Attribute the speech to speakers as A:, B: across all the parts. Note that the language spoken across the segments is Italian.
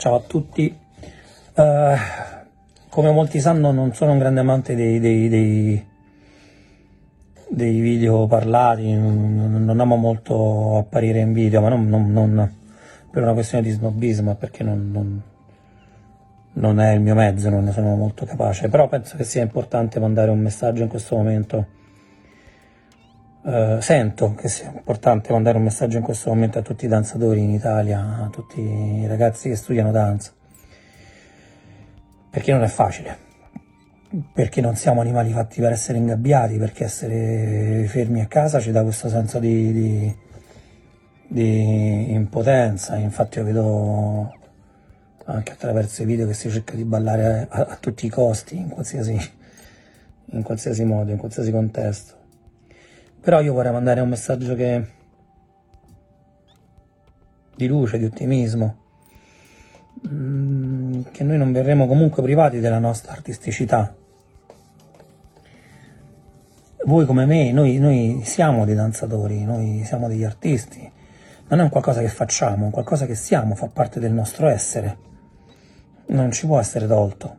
A: Ciao a tutti. Uh, come molti sanno non sono un grande amante dei, dei, dei, dei video parlati, non, non, amo molto apparire in video, ma non, non, non per una questione di snobismo, perché non, è il mio mezzo, non ne sono molto capace, però penso che sia importante mandare un messaggio in questo momento. Uh, sento che sia importante mandare un messaggio in questo momento a tutti i danzatori in Italia, a tutti i ragazzi che studiano danza. Perché non è facile, perché non siamo animali fatti per essere ingabbiati, perché essere fermi a casa ci dà questo senso di, di, di impotenza, infatti io vedo anche attraverso i video che si cerca di ballare a, a tutti i costi, in qualsiasi, in qualsiasi modo, in qualsiasi contesto. Però io vorrei mandare un messaggio che, di luce, di ottimismo, Mm, che noi non verremo comunque privati della nostra artisticità. Voi come me, noi, noi siamo dei danzatori, noi siamo degli artisti. Non è un qualcosa che facciamo, è un qualcosa che siamo, fa parte del nostro essere. Non ci può essere tolto.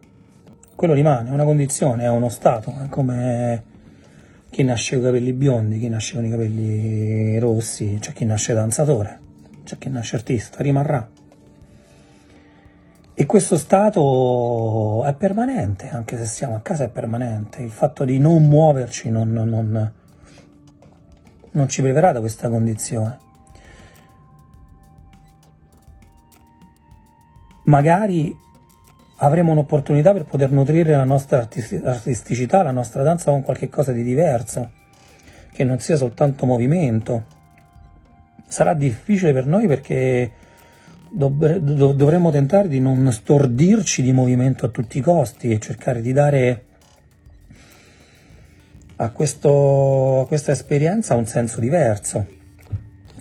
A: Quello rimane, è una condizione, è uno stato, è come chi nasce con i capelli biondi, chi nasce con i capelli rossi, c'è chi nasce danzatore, c'è chi nasce artista, rimarrà. E questo stato è permanente, anche se siamo a casa è permanente. Il fatto di non muoverci non, non, non, non ci priverà da questa condizione. Magari avremo un'opportunità per poter nutrire la nostra artisticità, la nostra danza con qualcosa di diverso, che non sia soltanto movimento. Sarà difficile per noi perché dovremmo tentare di non stordirci di movimento a tutti i costi e cercare di dare a, questo, a questa esperienza un senso diverso.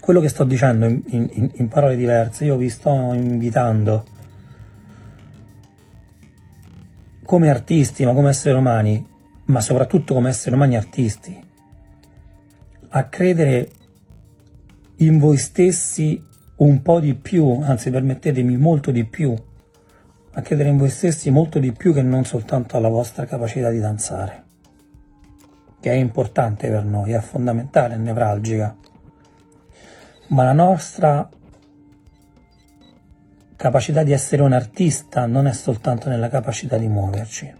A: Quello che sto dicendo in, in, in parole diverse, io vi sto invitando come artisti, ma come esseri umani, ma soprattutto come esseri umani artisti, a credere in voi stessi un po' di più, anzi permettetemi molto di più, a credere in voi stessi molto di più che non soltanto alla vostra capacità di danzare, che è importante per noi, è fondamentale, è nevralgica, ma la nostra capacità di essere un artista non è soltanto nella capacità di muoverci.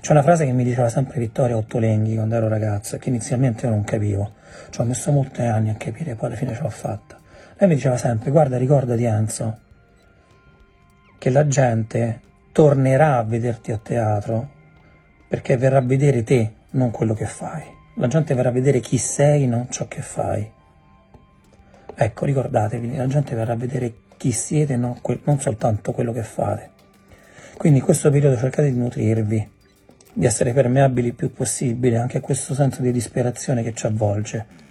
A: C'è una frase che mi diceva sempre Vittoria Ottolenghi quando ero ragazzo e che inizialmente io non capivo, ci ho messo molti anni a capire, poi alla fine ce l'ho fatta lei mi diceva sempre, guarda ricordati Enzo, che la gente tornerà a vederti a teatro perché verrà a vedere te, non quello che fai. La gente verrà a vedere chi sei, non ciò che fai. Ecco, ricordatevi, la gente verrà a vedere chi siete, non, non soltanto quello che fate. Quindi in questo periodo cercate di nutrirvi, di essere permeabili il più possibile anche a questo senso di disperazione che ci avvolge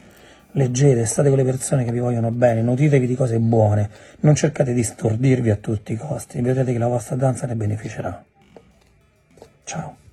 A: leggete, state con le persone che vi vogliono bene, nutritevi di cose buone, non cercate di stordirvi a tutti i costi, vedrete che la vostra danza ne beneficerà. Ciao.